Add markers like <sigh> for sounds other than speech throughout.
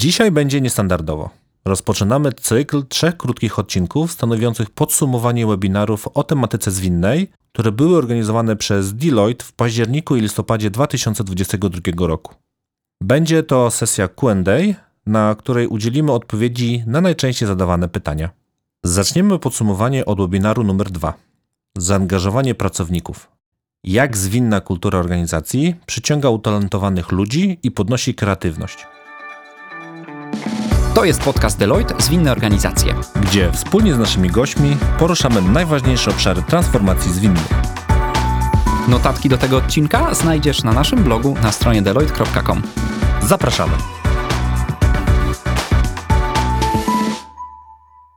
Dzisiaj będzie niestandardowo. Rozpoczynamy cykl trzech krótkich odcinków stanowiących podsumowanie webinarów o tematyce zwinnej, które były organizowane przez Deloitte w październiku i listopadzie 2022 roku. Będzie to sesja QA, na której udzielimy odpowiedzi na najczęściej zadawane pytania. Zaczniemy podsumowanie od webinaru numer 2. Zaangażowanie pracowników. Jak zwinna kultura organizacji przyciąga utalentowanych ludzi i podnosi kreatywność. To jest podcast Deloitte Zwinne Organizacje. Gdzie wspólnie z naszymi gośćmi poruszamy najważniejsze obszary transformacji zwinnych. Notatki do tego odcinka znajdziesz na naszym blogu na stronie deloitte.com. Zapraszamy.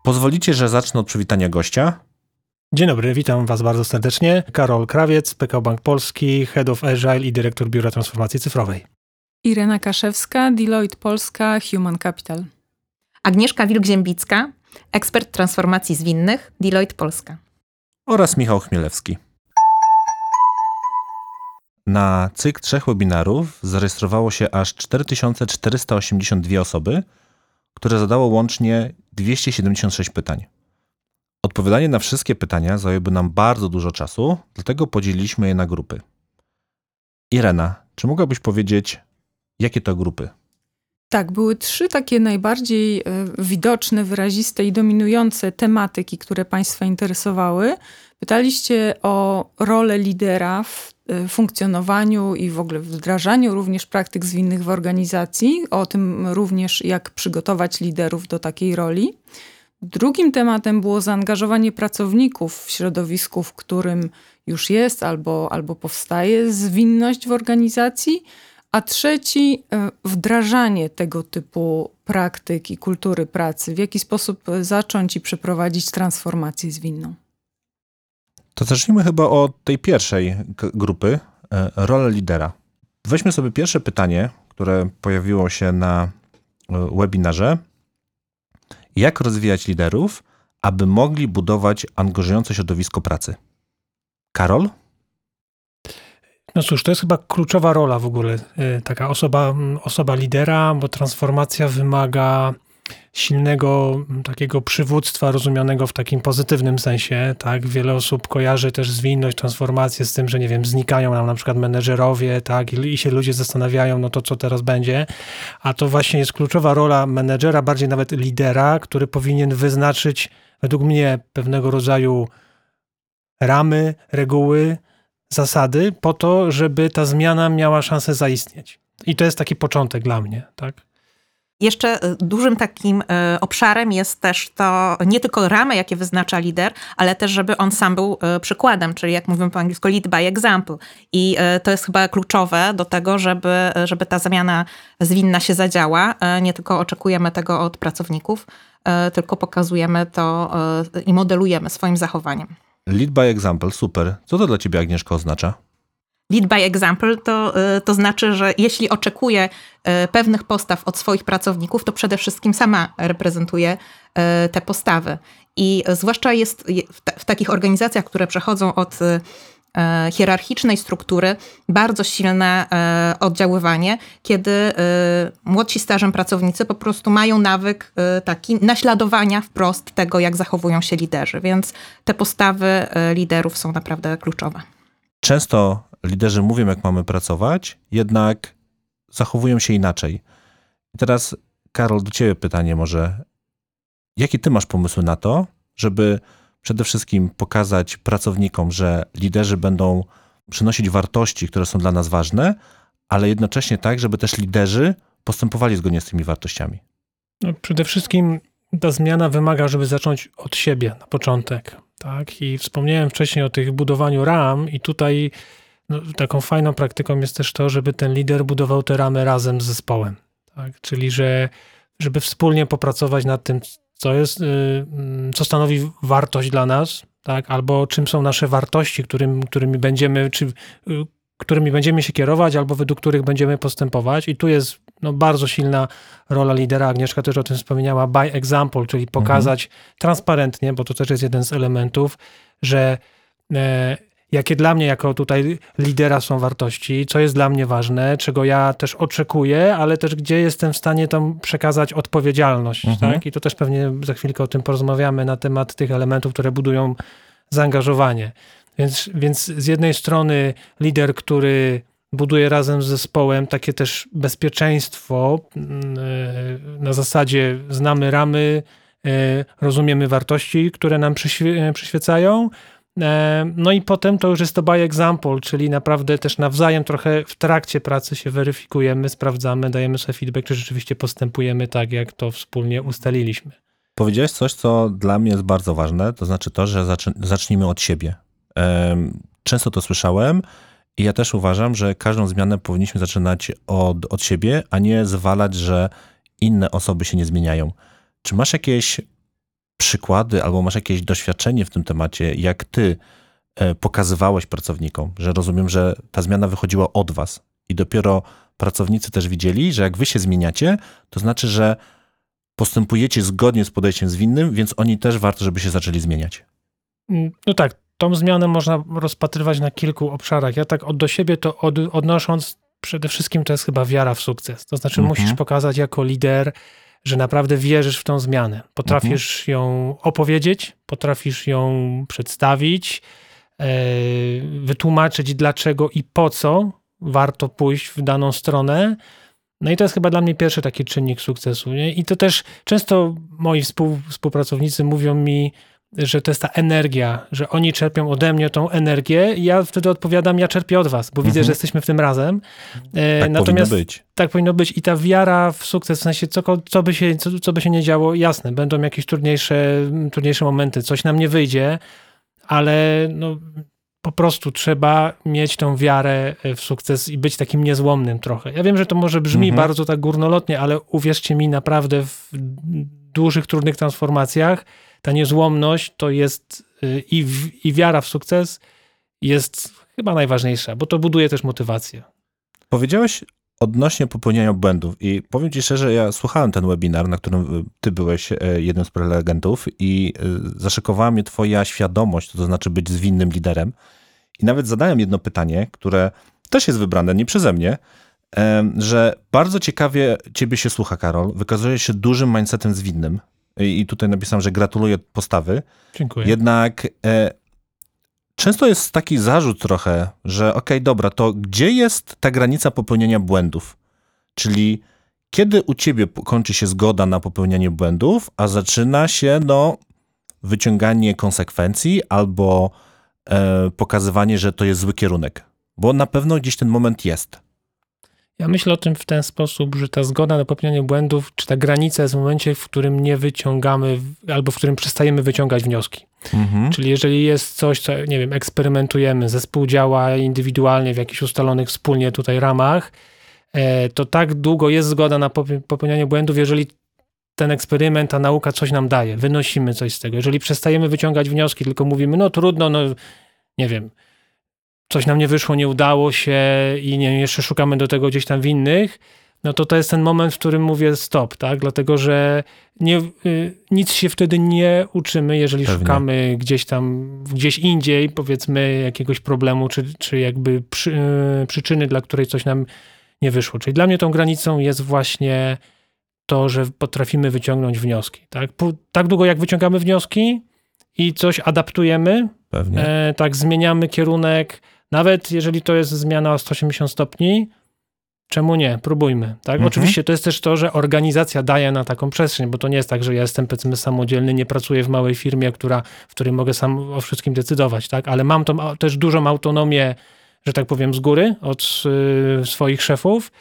Pozwolicie, że zacznę od przywitania gościa. Dzień dobry, witam Was bardzo serdecznie. Karol Krawiec, PKO Bank Polski, Head of Agile i Dyrektor Biura Transformacji Cyfrowej. Irena Kaszewska, Deloitte Polska, Human Capital. Agnieszka Wilk-Ziębicka, ekspert transformacji zwinnych, Deloitte Polska. Oraz Michał Chmielewski. Na cykl trzech webinarów zarejestrowało się aż 4482 osoby, które zadało łącznie 276 pytań. Odpowiadanie na wszystkie pytania zajęłoby nam bardzo dużo czasu, dlatego podzieliliśmy je na grupy. Irena, czy mogłabyś powiedzieć, jakie to grupy? Tak, były trzy takie najbardziej e, widoczne, wyraziste i dominujące tematyki, które Państwa interesowały. Pytaliście o rolę lidera w e, funkcjonowaniu i w ogóle wdrażaniu również praktyk zwinnych w organizacji, o tym również, jak przygotować liderów do takiej roli. Drugim tematem było zaangażowanie pracowników w środowisku, w którym już jest albo, albo powstaje zwinność w organizacji. A trzeci, e, wdrażanie tego typu praktyk i kultury pracy. W jaki sposób zacząć i przeprowadzić transformację zwinną? To zacznijmy chyba od tej pierwszej grupy, e, rolę lidera. Weźmy sobie pierwsze pytanie, które pojawiło się na e, webinarze. Jak rozwijać liderów, aby mogli budować angażujące środowisko pracy? Karol? No cóż, to jest chyba kluczowa rola w ogóle, y, taka osoba, osoba lidera, bo transformacja wymaga silnego takiego przywództwa rozumianego w takim pozytywnym sensie, tak? Wiele osób kojarzy też zwinność, transformację z tym, że nie wiem, znikają nam na przykład menedżerowie, tak? I, się ludzie zastanawiają, no to co teraz będzie? A to właśnie jest kluczowa rola menedżera, bardziej nawet lidera, który powinien wyznaczyć według mnie pewnego rodzaju ramy, reguły, zasady po to, żeby ta zmiana miała szansę zaistnieć. I to jest taki początek dla mnie, tak? Jeszcze e, dużym takim e, obszarem jest też to nie tylko ramy, jakie wyznacza lider, ale też, żeby on sam był e, przykładem, czyli jak mówimy po angielsku, lead by example. I to jest chyba kluczowe do tego, żeby, żeby ta zmiana zwinna się zadziała. Nie tylko oczekujemy tego od pracowników, tylko pokazujemy to i modelujemy swoim zachowaniem. Lead by example, super. Co to dla ciebie, Agnieszka, oznacza? Lead by example to, y, to znaczy, że jeśli oczekuję y, pewnych postaw od swoich pracowników, to przede wszystkim sama reprezentuję y, te postawy. I zwłaszcza jest w, takich organizacjach, które przechodzą od hierarchicznej struktury bardzo silne oddziaływanie, kiedy młodsi stażem pracownicy po prostu mają nawyk taki naśladowania wprost tego, jak zachowują się liderzy. Więc te postawy liderów są naprawdę kluczowe. Często liderzy mówią, jak mamy pracować, jednak zachowują się inaczej. I teraz, Karol, do ciebie pytanie może. Jakie ty masz pomysły na to, żeby przede wszystkim pokazać pracownikom, że liderzy będą przynosić wartości, które są dla nas ważne, ale jednocześnie tak, żeby też liderzy postępowali zgodnie z tymi wartościami? No, przede wszystkim ta zmiana wymaga, żeby zacząć od siebie na początek. Tak? I wspomniałem wcześniej o tych budowaniu ram, i tutaj no, taką fajną praktyką jest też to, żeby ten lider budował te ramy razem z zespołem. Tak? Czyli, że żeby wspólnie popracować nad tym, co jest, y, mm, co stanowi wartość dla nas, tak? albo czym są nasze wartości, którym, którymi będziemy, czy, y, którymi będziemy się kierować, albo według których będziemy postępować. I tu jest no, bardzo silna rola lidera. Agnieszka też o tym wspomniała, by example, czyli pokazać mhm. transparentnie, bo to też jest jeden z elementów, że e, jakie dla mnie jako tutaj lidera są wartości, co jest dla mnie ważne, czego ja też oczekuję, ale też gdzie jestem w stanie tam przekazać odpowiedzialność. Mhm. Tak? I tu też pewnie za chwilkę o tym porozmawiamy na temat tych elementów, które budują zaangażowanie. Więc, więc z jednej strony lider, który buduje razem z zespołem takie też bezpieczeństwo mm, e, na zasadzie znamy ramy, e, rozumiemy wartości, które nam przyświe- przyświecają. E, No i potem to już jest to by example, czyli naprawdę też nawzajem trochę w trakcie pracy się weryfikujemy, sprawdzamy, dajemy sobie feedback, czy rzeczywiście postępujemy tak, jak to wspólnie ustaliliśmy. Powiedziałeś coś, co dla mnie jest bardzo ważne, to znaczy to, że zacznijmy od siebie. Często to słyszałem i ja też uważam, że każdą zmianę powinniśmy zaczynać od, od siebie, a nie zwalać, że inne osoby się nie zmieniają. Czy masz jakieś przykłady albo masz jakieś doświadczenie w tym temacie, jak ty e, pokazywałeś pracownikom, że rozumiem, że ta zmiana wychodziła od was i dopiero pracownicy też widzieli, że jak wy się zmieniacie, to znaczy, że postępujecie zgodnie z podejściem zwinnym, więc oni też warto, żeby się zaczęli zmieniać. Mm, No tak, tą zmianę można rozpatrywać na kilku obszarach. Ja tak od do siebie to od, odnosząc, przede wszystkim to jest chyba wiara w sukces. To znaczy Mhm. musisz pokazać jako lider, że naprawdę wierzysz w tą zmianę. Potrafisz ją opowiedzieć, potrafisz ją przedstawić, e, wytłumaczyć dlaczego i po co warto pójść w daną stronę. No i to jest chyba dla mnie pierwszy taki czynnik sukcesu. Nie? I to też często moi współ, współpracownicy mówią mi, że to jest ta energia, że oni czerpią ode mnie tą energię i ja wtedy odpowiadam, ja czerpię od was, bo widzę, Mhm. że jesteśmy w tym razem. E, Tak Natomiast powinno być. tak powinno być i ta wiara w sukces, w sensie co, co, by się, co, co by się nie działo, jasne, będą jakieś trudniejsze, trudniejsze momenty, coś nam nie wyjdzie, ale no, po prostu trzeba mieć tą wiarę w sukces i być takim niezłomnym trochę. Ja wiem, że to może brzmi Mhm. bardzo tak górnolotnie, ale uwierzcie mi, naprawdę w dużych, trudnych transformacjach ta niezłomność to jest y, i, w, i wiara w sukces jest chyba najważniejsza, bo to buduje też motywację. Powiedziałeś odnośnie popełniania błędów i powiem ci szczerze, ja słuchałem ten webinar, na którym y, ty byłeś e, jednym z prelegentów i y, zaszokowała mnie twoja świadomość, to znaczy być zwinnym liderem. I nawet zadałem jedno pytanie, które też jest wybrane nie przeze mnie, że bardzo ciekawie ciebie się słucha, Karol. Wykazujesz się dużym mindsetem zwinnym. I tutaj napisałem, że gratuluję postawy. Dziękuję. Jednak e, często jest taki zarzut trochę, że okej, dobra, to gdzie jest ta granica popełnienia błędów? Czyli kiedy u ciebie kończy się zgoda na popełnianie błędów, a zaczyna się no, wyciąganie konsekwencji albo e, pokazywanie, że to jest zły kierunek? Bo na pewno gdzieś ten moment jest. Ja myślę o tym w ten sposób, że ta zgoda na popełnianie błędów, czy ta granica jest w momencie, w którym nie wyciągamy, albo w którym przestajemy wyciągać wnioski. Mhm. Czyli jeżeli jest coś, co, nie wiem, eksperymentujemy, zespół działa indywidualnie w jakichś ustalonych wspólnie tutaj ramach, e, to tak długo jest zgoda na pope- popełnianie błędów, jeżeli ten eksperyment, ta nauka coś nam daje, wynosimy coś z tego. Jeżeli przestajemy wyciągać wnioski, tylko mówimy, no trudno, no nie wiem, coś nam nie wyszło, nie udało się i nie, jeszcze szukamy do tego gdzieś tam winnych, no to to jest ten moment, w którym mówię stop, tak? Dlatego, że nie, y, nic się wtedy nie uczymy, jeżeli Pewnie. szukamy gdzieś tam, gdzieś indziej, powiedzmy, jakiegoś problemu, czy, czy jakby przy, y, przyczyny, dla której coś nam nie wyszło. Czyli dla mnie tą granicą jest właśnie to, że potrafimy wyciągnąć wnioski. Tak, Pu- tak długo jak wyciągamy wnioski i coś adaptujemy, e, tak zmieniamy kierunek, nawet jeżeli to jest zmiana o 180 stopni, czemu nie? Próbujmy. Tak? Mhm. Oczywiście to jest też to, że organizacja daje na taką przestrzeń, bo to nie jest tak, że ja jestem powiedzmy samodzielny, nie pracuję w małej firmie, która, w której mogę sam o wszystkim decydować, tak? ale mam tą też dużą autonomię, że tak powiem, z góry od y, swoich szefów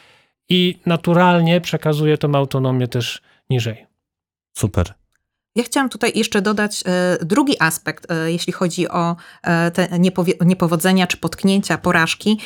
i naturalnie przekazuję tą autonomię też niżej. Super. Ja chciałam tutaj jeszcze dodać e, drugi aspekt, e, jeśli chodzi o e, te niepowodzenia czy potknięcia, porażki.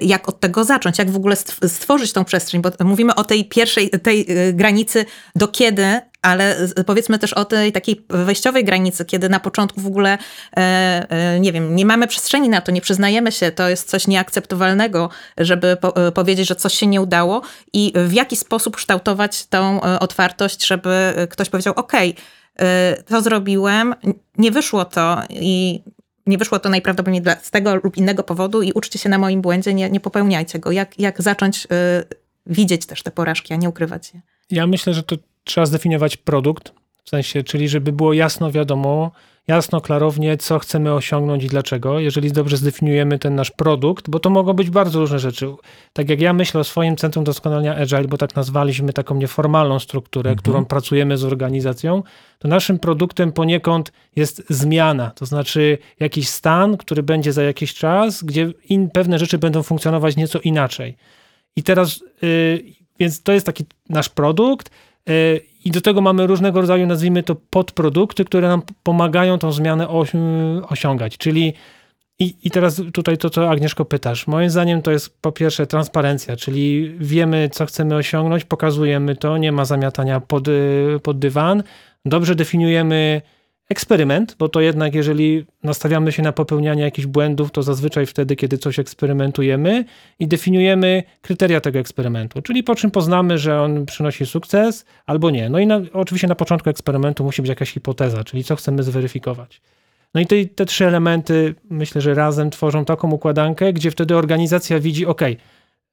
Jak od tego zacząć? Jak w ogóle stw- stworzyć tą przestrzeń? Bo mówimy o tej pierwszej, tej granicy do kiedy, ale powiedzmy też o tej takiej wejściowej granicy, kiedy na początku w ogóle, e, e, nie wiem, nie mamy przestrzeni na to, nie przyznajemy się, to jest coś nieakceptowalnego, żeby po, e, powiedzieć, że coś się nie udało i w jaki sposób kształtować tą otwartość, żeby ktoś powiedział, y, to zrobiłem, nie wyszło to i nie wyszło to najprawdopodobniej dla, z tego lub innego powodu i uczcie się na moim błędzie, nie, nie popełniajcie go. Jak, jak zacząć widzieć też te porażki, a nie ukrywać je. Ja myślę, że to trzeba zdefiniować produkt, w sensie, czyli żeby było jasno wiadomo, jasno, klarownie, co chcemy osiągnąć i dlaczego. Jeżeli dobrze zdefiniujemy ten nasz produkt, bo to mogą być bardzo różne rzeczy. Tak jak ja myślę o swoim Centrum Doskonalenia Agile, bo tak nazwaliśmy taką nieformalną strukturę, Mhm. którą pracujemy z organizacją, to naszym produktem poniekąd jest zmiana, to znaczy jakiś stan, który będzie za jakiś czas, gdzie in, pewne rzeczy będą funkcjonować nieco inaczej. I teraz, y, więc to jest taki nasz produkt, i do tego mamy różnego rodzaju, nazwijmy to, podprodukty, które nam pomagają tą zmianę osiągać. Czyli i, I teraz tutaj to, co Agnieszko pytasz. Moim zdaniem to jest po pierwsze transparencja, czyli wiemy, co chcemy osiągnąć, pokazujemy to, nie ma zamiatania pod, y, pod dywan. Dobrze definiujemy eksperyment, bo to jednak, jeżeli nastawiamy się na popełnianie jakichś błędów, to zazwyczaj wtedy, kiedy coś eksperymentujemy i definiujemy kryteria tego eksperymentu, czyli po czym poznamy, że on przynosi sukces albo nie. No i na, oczywiście na początku eksperymentu musi być jakaś hipoteza, czyli co chcemy zweryfikować. No i te, te trzy elementy myślę, że razem tworzą taką układankę, gdzie wtedy organizacja widzi, ok,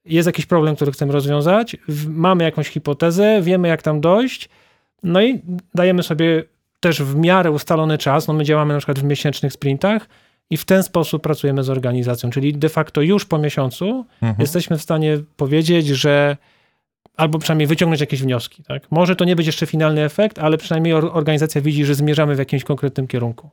jest jakiś problem, który chcemy rozwiązać, mamy jakąś hipotezę, wiemy jak tam dojść, no i dajemy sobie też w miarę ustalony czas, no my działamy na przykład w miesięcznych sprintach i w ten sposób pracujemy z organizacją, czyli de facto już po miesiącu Mhm. jesteśmy w stanie powiedzieć, że albo przynajmniej wyciągnąć jakieś wnioski. Tak? Może to nie być jeszcze finalny efekt, ale przynajmniej or- organizacja widzi, że zmierzamy w jakimś konkretnym kierunku.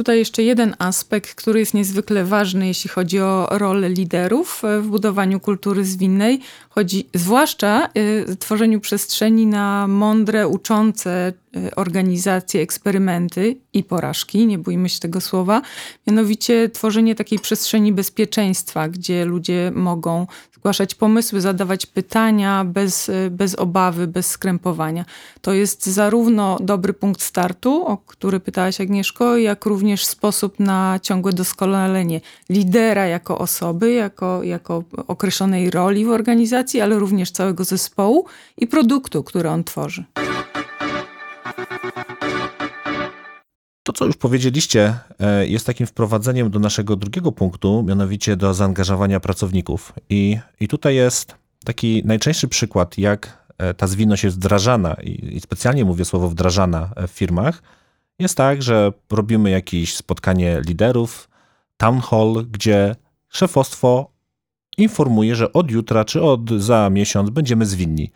Tutaj jeszcze jeden aspekt, który jest niezwykle ważny, jeśli chodzi o rolę liderów e, w budowaniu kultury zwinnej. Chodzi zwłaszcza o tworzeniu przestrzeni na mądre, uczące e, organizacje, eksperymenty i porażki, nie bójmy się tego słowa. Mianowicie tworzenie takiej przestrzeni bezpieczeństwa, gdzie ludzie mogą zgłaszać pomysły, zadawać pytania bez, e, bez obawy, bez skrępowania. To jest zarówno dobry punkt startu, o który pytałaś Agnieszko, jak również sposób na ciągłe doskonalenie lidera jako osoby, jako, jako określonej roli w organizacji, ale również całego zespołu i produktu, który on tworzy. To, co już powiedzieliście, e, jest takim wprowadzeniem do naszego drugiego punktu, mianowicie do zaangażowania pracowników. I, i tutaj jest taki najczęstszy przykład, jak e, ta zwinność jest wdrażana, i, i specjalnie mówię słowo wdrażana e, w firmach, jest tak, że robimy jakieś spotkanie liderów, town hall, gdzie szefostwo informuje, że od jutra czy od za miesiąc będziemy zwinni.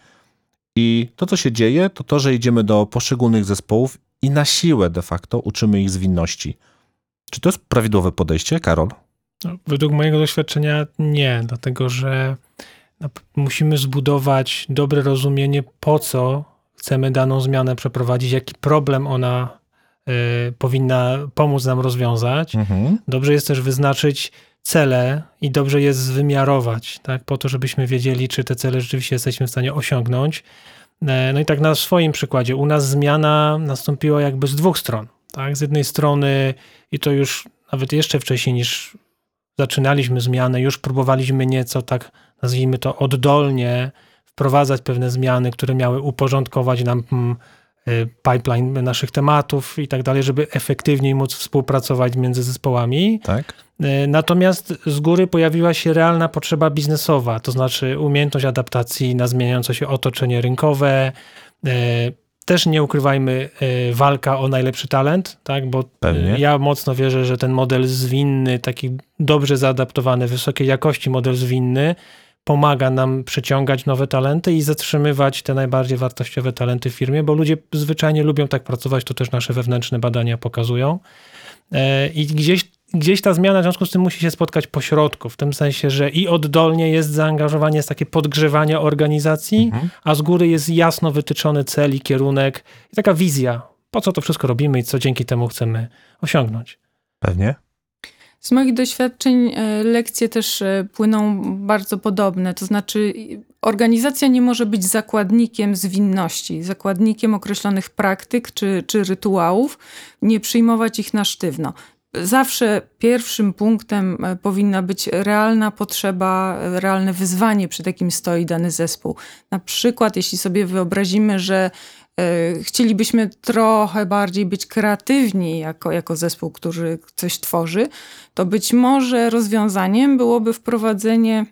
I to, co się dzieje, to to, że idziemy do poszczególnych zespołów i na siłę de facto uczymy ich zwinności. Czy to jest prawidłowe podejście, Karol? No, według mojego doświadczenia nie, dlatego że musimy zbudować dobre rozumienie, po co chcemy daną zmianę przeprowadzić, jaki problem ona powinna pomóc nam rozwiązać. Mhm. Dobrze jest też wyznaczyć cele i dobrze jest wymiarować, tak, po to, żebyśmy wiedzieli, czy te cele rzeczywiście jesteśmy w stanie osiągnąć. E, No i tak na swoim przykładzie, u nas zmiana nastąpiła jakby z dwóch stron. Tak? Z jednej strony, i to już nawet jeszcze wcześniej niż zaczynaliśmy zmianę, już próbowaliśmy nieco tak, nazwijmy to, oddolnie wprowadzać pewne zmiany, które miały uporządkować nam mm, y, pipeline naszych tematów i tak dalej, żeby efektywniej móc współpracować między zespołami. Tak? E, Natomiast z góry pojawiła się realna potrzeba biznesowa, to znaczy umiejętność adaptacji na zmieniające się otoczenie rynkowe. E, Też nie ukrywajmy, walka o najlepszy talent, tak? bo Pewnie. ja mocno wierzę, że ten model zwinny, taki dobrze zaadaptowany, wysokiej jakości model zwinny, pomaga nam przyciągać nowe talenty i zatrzymywać te najbardziej wartościowe talenty w firmie, bo ludzie zwyczajnie lubią tak pracować, to też nasze wewnętrzne badania pokazują. E, I gdzieś, gdzieś ta zmiana w związku z tym musi się spotkać po środku, w tym sensie, że i oddolnie jest zaangażowanie, jest takie podgrzewanie organizacji, Mhm. a z góry jest jasno wytyczony cel i kierunek i taka wizja, po co to wszystko robimy i co dzięki temu chcemy osiągnąć. Pewnie. Z moich doświadczeń e, lekcje też e, płyną bardzo podobne. To znaczy, organizacja nie może być zakładnikiem zwinności, zakładnikiem określonych praktyk czy, czy rytuałów, nie przyjmować ich na sztywno. Zawsze pierwszym punktem e, powinna być realna potrzeba, realne wyzwanie, przed jakim stoi dany zespół. Na przykład, jeśli sobie wyobrazimy, że chcielibyśmy trochę bardziej być kreatywni jako, jako zespół, który coś tworzy, to być może rozwiązaniem byłoby wprowadzenie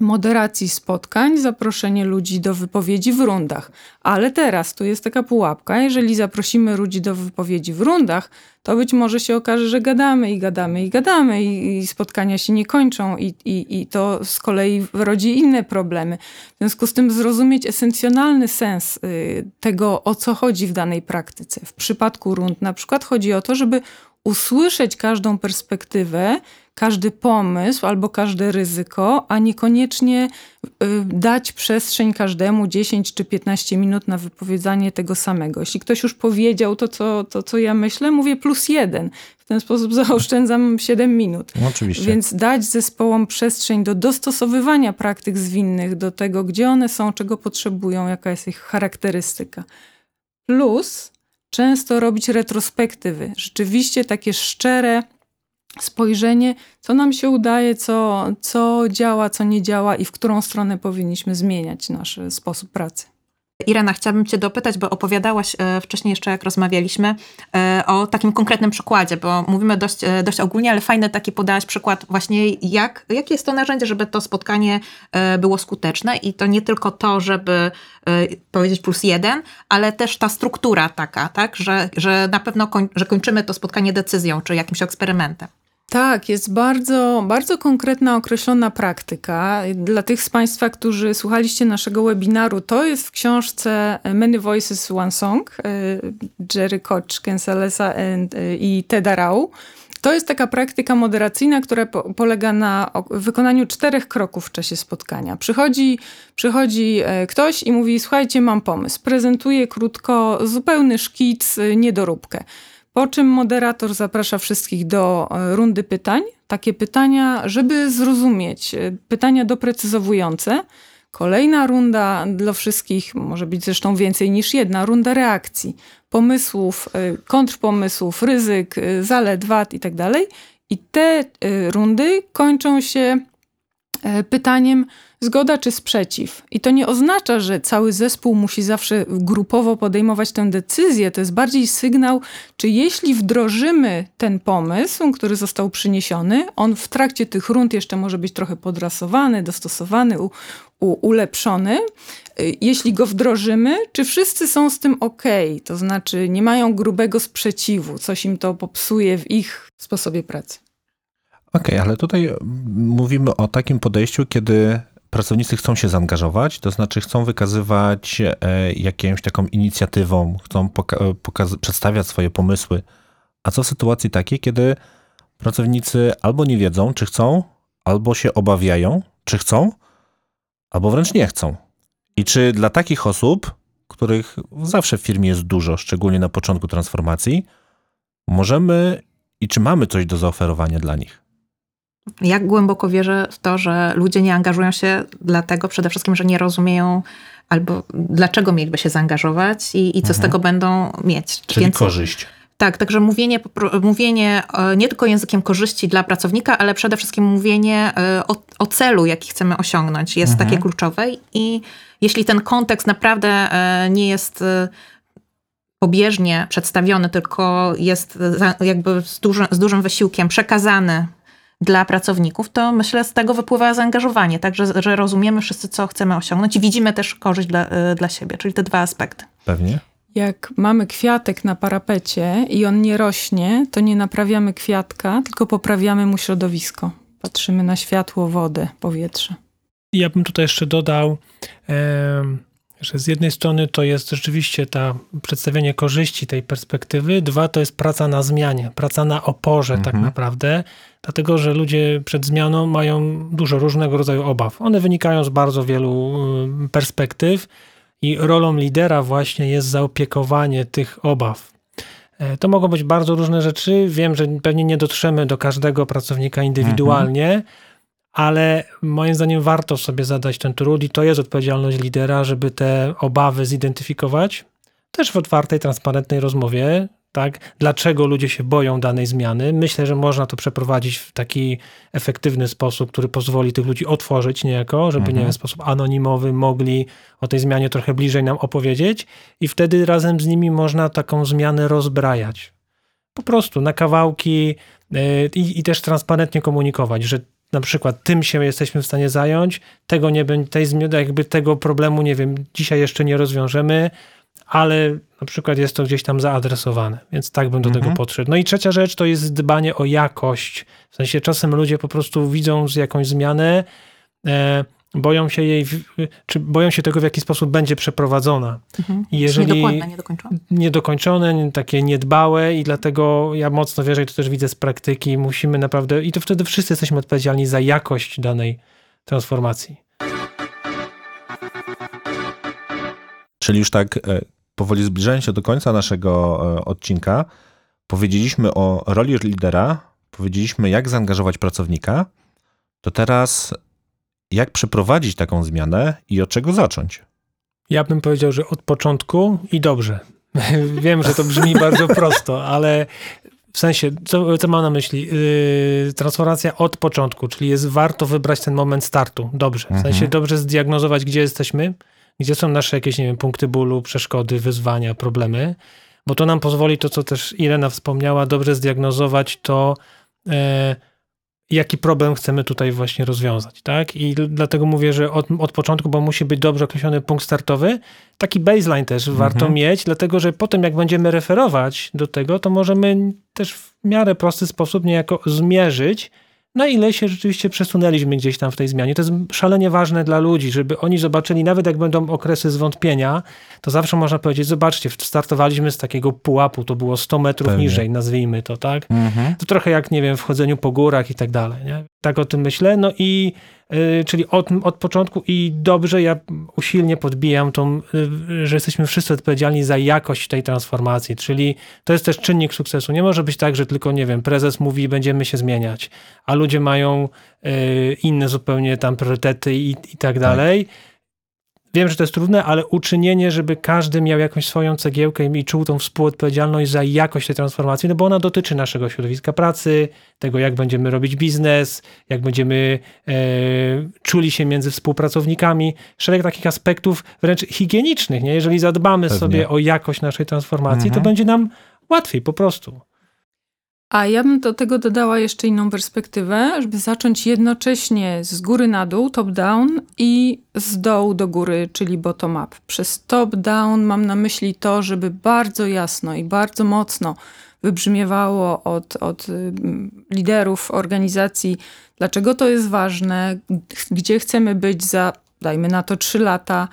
moderacji spotkań, zaproszenie ludzi do wypowiedzi w rundach. Ale teraz tu jest taka pułapka. Jeżeli zaprosimy ludzi do wypowiedzi w rundach, to być może się okaże, że gadamy i gadamy i gadamy i, i spotkania się nie kończą i, i, i to z kolei rodzi inne problemy. W związku z tym zrozumieć esencjonalny sens y, tego, o co chodzi w danej praktyce. W przypadku rund na przykład chodzi o to, żeby usłyszeć każdą perspektywę, każdy pomysł albo każde ryzyko, a niekoniecznie y, dać przestrzeń każdemu 10 czy 15 minut na wypowiedzanie tego samego. Jeśli ktoś już powiedział to, co, to, co ja myślę, mówię plus jeden. W ten sposób <laughs> zaoszczędzam 7 minut. No, oczywiście. Więc dać zespołom przestrzeń do dostosowywania praktyk zwinnych do tego, gdzie one są, czego potrzebują, jaka jest ich charakterystyka. Plus często robić retrospektywy. Rzeczywiście takie szczere spojrzenie, co nam się udaje, co, co działa, co nie działa i w którą stronę powinniśmy zmieniać nasz sposób pracy. Irena, chciałabym Cię dopytać, bo opowiadałaś e, wcześniej jeszcze, jak rozmawialiśmy, e, o takim konkretnym przykładzie, bo mówimy dość, e, dość ogólnie, ale fajny taki podałaś przykład właśnie, jak, jakie jest to narzędzie, żeby to spotkanie było skuteczne i to nie tylko to, żeby powiedzieć plus jeden, ale też ta struktura taka, tak, że, że na pewno koń, że kończymy to spotkanie decyzją czy jakimś eksperymentem. Tak, jest bardzo, bardzo konkretna, określona praktyka. Dla tych z Państwa, którzy słuchaliście naszego webinaru, to jest w książce Many Voices, One Song e, Jerry Koch, Kensalesa e, i Teda Rau. To jest taka praktyka moderacyjna, która po, polega na wykonaniu czterech kroków w czasie spotkania. Przychodzi, przychodzi e, ktoś i mówi: Słuchajcie, mam pomysł. Prezentuje krótko zupełny szkic, niedoróbkę. Po czym moderator zaprasza wszystkich do e, rundy pytań. Takie pytania, żeby zrozumieć, e, pytania doprecyzowujące. Kolejna runda dla wszystkich, może być zresztą więcej niż jedna, runda reakcji, pomysłów, e, kontrpomysłów, ryzyk, zalet, wad. I tak te rundy kończą się pytaniem, zgoda czy sprzeciw. I to nie oznacza, że cały zespół musi zawsze grupowo podejmować tę decyzję. To jest bardziej sygnał, czy jeśli wdrożymy ten pomysł, który został przyniesiony, on w trakcie tych rund jeszcze może być trochę podrasowany, dostosowany, ulepszony. Jeśli go wdrożymy, czy wszyscy są z tym ok? To znaczy nie mają grubego sprzeciwu, coś im to popsuje w ich sposobie pracy. Okej, okay, ale tutaj mówimy o takim podejściu, kiedy pracownicy chcą się zaangażować, to znaczy chcą wykazywać e, jakąś taką inicjatywą, chcą poka- przedstawiać swoje pomysły. A co w sytuacji takiej, kiedy pracownicy albo nie wiedzą, czy chcą, albo się obawiają, czy chcą, albo wręcz nie chcą. I czy dla takich osób, których zawsze w firmie jest dużo, szczególnie na początku transformacji, możemy i czy mamy coś do zaoferowania dla nich? Jak głęboko wierzę w to, że ludzie nie angażują się dlatego przede wszystkim, że nie rozumieją albo dlaczego mieliby się zaangażować i, i co mhm. z tego będą mieć. Czyli Więc, korzyść. Tak, także mówienie, mówienie e, nie tylko językiem korzyści dla pracownika, ale przede wszystkim mówienie e, o, o celu, jaki chcemy osiągnąć, jest mhm. takie kluczowe. I jeśli ten kontekst naprawdę e, nie jest pobieżnie przedstawiony, tylko jest jakby z, duży, z dużym wysiłkiem przekazany dla pracowników, to myślę z tego wypływa zaangażowanie, tak, że, że rozumiemy wszyscy, co chcemy osiągnąć i widzimy też korzyść dla, y, dla siebie, czyli te dwa aspekty. Pewnie. Jak mamy kwiatek na parapecie i on nie rośnie, to nie naprawiamy kwiatka, tylko poprawiamy mu środowisko. Patrzymy na światło, wodę, powietrze. Ja bym tutaj jeszcze dodał, że z jednej strony to jest rzeczywiście ta przedstawienie korzyści tej perspektywy, dwa to jest praca na zmianie, praca na oporze tak mhm. tak naprawdę, dlatego że ludzie przed zmianą mają dużo różnego rodzaju obaw. One wynikają z bardzo wielu y, perspektyw i rolą lidera właśnie jest zaopiekowanie tych obaw. E, to mogą być bardzo różne rzeczy. Wiem, że pewnie nie dotrzemy do każdego pracownika indywidualnie, mhm ale moim zdaniem warto sobie zadać ten trud i to jest odpowiedzialność lidera, żeby te obawy zidentyfikować. Też w otwartej, transparentnej rozmowie, tak? Dlaczego ludzie się boją danej zmiany? Myślę, że można to przeprowadzić w taki efektywny sposób, który pozwoli tych ludzi otworzyć niejako, żeby nie w sposób anonimowy mogli o tej zmianie trochę bliżej nam opowiedzieć i wtedy razem z nimi można taką zmianę rozbrajać. Po prostu na kawałki yy, i, i też transparentnie komunikować, że na przykład tym się jesteśmy w stanie zająć, tego nie będzie, tej zmiany, jakby tego problemu, nie wiem, dzisiaj jeszcze nie rozwiążemy, ale na przykład jest to gdzieś tam zaadresowane, więc tak bym do tego podszedł. No i trzecia rzecz to jest dbanie o jakość. W sensie czasem ludzie po prostu widzą z jakąś zmianę, e, boją się jej, w- czy boją się tego, w jaki sposób będzie przeprowadzona. I Jeżeli... Niedokładne, niedokończone. niedokończone, nie- takie niedbałe i dlatego ja mocno wierzę i to też widzę z praktyki, musimy naprawdę, i to wtedy wszyscy jesteśmy odpowiedzialni za jakość danej transformacji. Czyli już tak e, powoli zbliżając się do końca naszego e, odcinka, powiedzieliśmy o roli lidera, powiedzieliśmy jak zaangażować pracownika, to teraz jak przeprowadzić taką zmianę i od czego zacząć? Ja bym powiedział, że od początku i dobrze. <laughs> Wiem, że to brzmi bardzo prosto, ale w sensie, co, co mam na myśli? Yy, transformacja od początku, czyli jest warto wybrać ten moment startu. Dobrze. W sensie dobrze zdiagnozować, gdzie jesteśmy, gdzie są nasze jakieś, nie wiem, punkty bólu, przeszkody, wyzwania, problemy, bo to nam pozwoli to, co też Irena wspomniała, dobrze zdiagnozować to, e, jaki problem chcemy tutaj właśnie rozwiązać, tak? I dlatego mówię, że od, od początku, bo musi być dobrze określony punkt startowy, taki baseline też warto mieć, dlatego że potem jak będziemy referować do tego, to możemy też w miarę prosty sposób niejako zmierzyć, na ile się rzeczywiście przesunęliśmy gdzieś tam w tej zmianie. To jest szalenie ważne dla ludzi, żeby oni zobaczyli, nawet jak będą okresy zwątpienia, to zawsze można powiedzieć, zobaczcie, startowaliśmy z takiego pułapu, to było 100 metrów Pewnie. niżej, nazwijmy to, tak? To trochę jak, nie wiem, w chodzeniu po górach i tak dalej, nie? Tak o tym myślę. No i, czyli od, od początku i dobrze, ja usilnie podbijam tą, y, że jesteśmy wszyscy odpowiedzialni za jakość tej transformacji, czyli to jest też czynnik sukcesu. Nie może być tak, że tylko, nie wiem, prezes mówi, będziemy się zmieniać, a ludzie mają y, inne zupełnie tam priorytety i, i tak dalej. Wiem, że to jest trudne, ale uczynienie, żeby każdy miał jakąś swoją cegiełkę i czuł tą współodpowiedzialność za jakość tej transformacji, no bo ona dotyczy naszego środowiska pracy, tego jak będziemy robić biznes, jak będziemy e, czuli się między współpracownikami, szereg takich aspektów wręcz higienicznych, nie? Jeżeli zadbamy Pewnie. sobie o jakość naszej transformacji, Mhm. to będzie nam łatwiej po prostu. A ja bym do tego dodała jeszcze inną perspektywę, żeby zacząć jednocześnie z góry na dół, top-down i z dołu do góry, czyli bottom-up. Przez top-down mam na myśli to, żeby bardzo jasno i bardzo mocno wybrzmiewało od, od ym, liderów organizacji, dlaczego to jest ważne, gdzie chcemy być za, dajmy na to, trzy lata,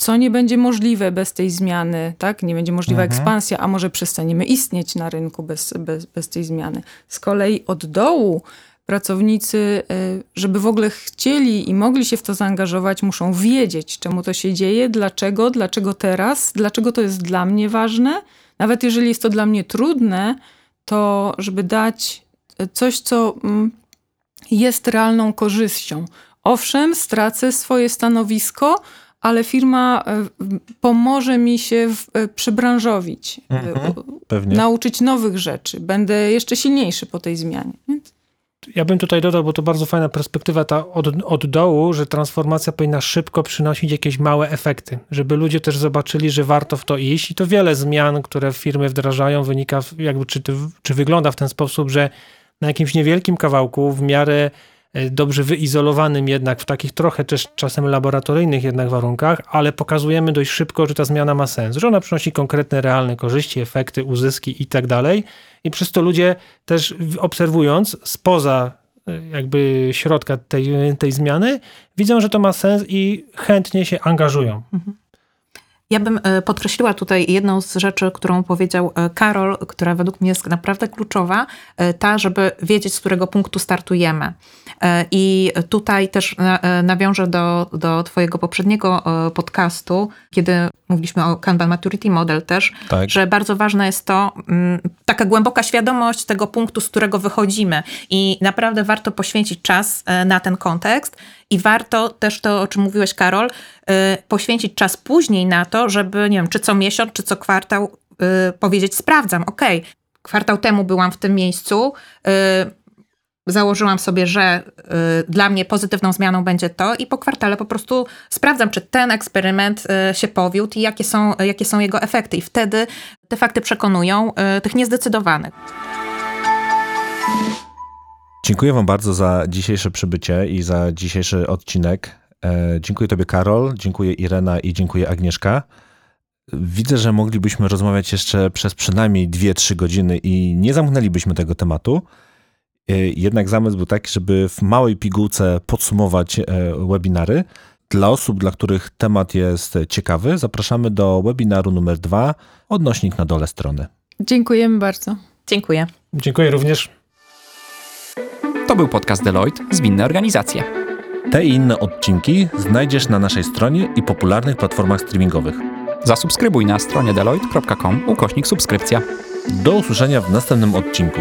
co nie będzie możliwe bez tej zmiany, tak? Nie będzie możliwa ekspansja, a może przestaniemy istnieć na rynku bez, bez, bez tej zmiany. Z kolei od dołu pracownicy, y, żeby w ogóle chcieli i mogli się w to zaangażować, muszą wiedzieć, czemu to się dzieje, dlaczego, dlaczego teraz, dlaczego to jest dla mnie ważne. Nawet jeżeli jest to dla mnie trudne, to żeby dać y, coś, co mm, jest realną korzyścią. Owszem, stracę swoje stanowisko, ale firma e, pomoże mi się w- e, przebranżowić, e, Mhm. nauczyć nowych rzeczy. Będę jeszcze silniejszy po tej zmianie. Więc Ja bym tutaj dodał, bo to bardzo fajna perspektywa ta od, od dołu, że transformacja powinna szybko przynosić jakieś małe efekty, żeby ludzie też zobaczyli, że warto w to iść i to wiele zmian, które firmy wdrażają wynika, jakby czy, czy wygląda w ten sposób, że na jakimś niewielkim kawałku, w miarę dobrze wyizolowanym jednak, w takich trochę też czasem laboratoryjnych jednak warunkach, ale pokazujemy dość szybko, że ta zmiana ma sens, że ona przynosi konkretne, realne korzyści, efekty, uzyski i tak dalej. I przez to ludzie też obserwując spoza e, jakby środka tej, tej zmiany, widzą, że to ma sens i chętnie się angażują. Ja bym e, podkreśliła tutaj jedną z rzeczy, którą powiedział e, Karol, która według mnie jest naprawdę kluczowa, e, ta, żeby wiedzieć, z którego punktu startujemy. I tutaj też na- nawiążę do, do Twojego poprzedniego podcastu, kiedy mówiliśmy o Kanban Maturity Model też, Tak. że bardzo ważne jest to, mm, taka głęboka świadomość tego punktu, z którego wychodzimy. I naprawdę warto poświęcić czas na ten kontekst i warto też to, o czym mówiłeś, Karol, e, poświęcić czas później na to, żeby, nie wiem, czy co miesiąc, czy co kwartał y, powiedzieć, sprawdzam, ok, kwartał temu byłam w tym miejscu, y, założyłam sobie, że y, dla mnie pozytywną zmianą będzie to i po kwartale po prostu sprawdzam, czy ten eksperyment y, się powiódł i jakie są, jakie są jego efekty. I wtedy te fakty przekonują y, tych niezdecydowanych. Dziękuję Wam bardzo za dzisiejsze przybycie i za dzisiejszy odcinek. E, dziękuję Tobie, Karol, dziękuję Irena i dziękuję Agnieszka. Widzę, że moglibyśmy rozmawiać jeszcze przez przynajmniej 2-3 godziny i nie zamknęlibyśmy tego tematu. E, Jednak zamysł był taki, żeby w małej pigułce podsumować e, webinary. Dla osób, dla których temat jest ciekawy, zapraszamy do webinaru numer 2, odnośnik na dole strony. Dziękujemy bardzo. Dziękuję. Dziękuję również. To był podcast Deloitte Zwinne Organizacje. Te i inne odcinki znajdziesz na naszej stronie i popularnych platformach streamingowych. Zasubskrybuj na stronie deloitte.com ukośnik subskrypcja. Do usłyszenia w następnym odcinku.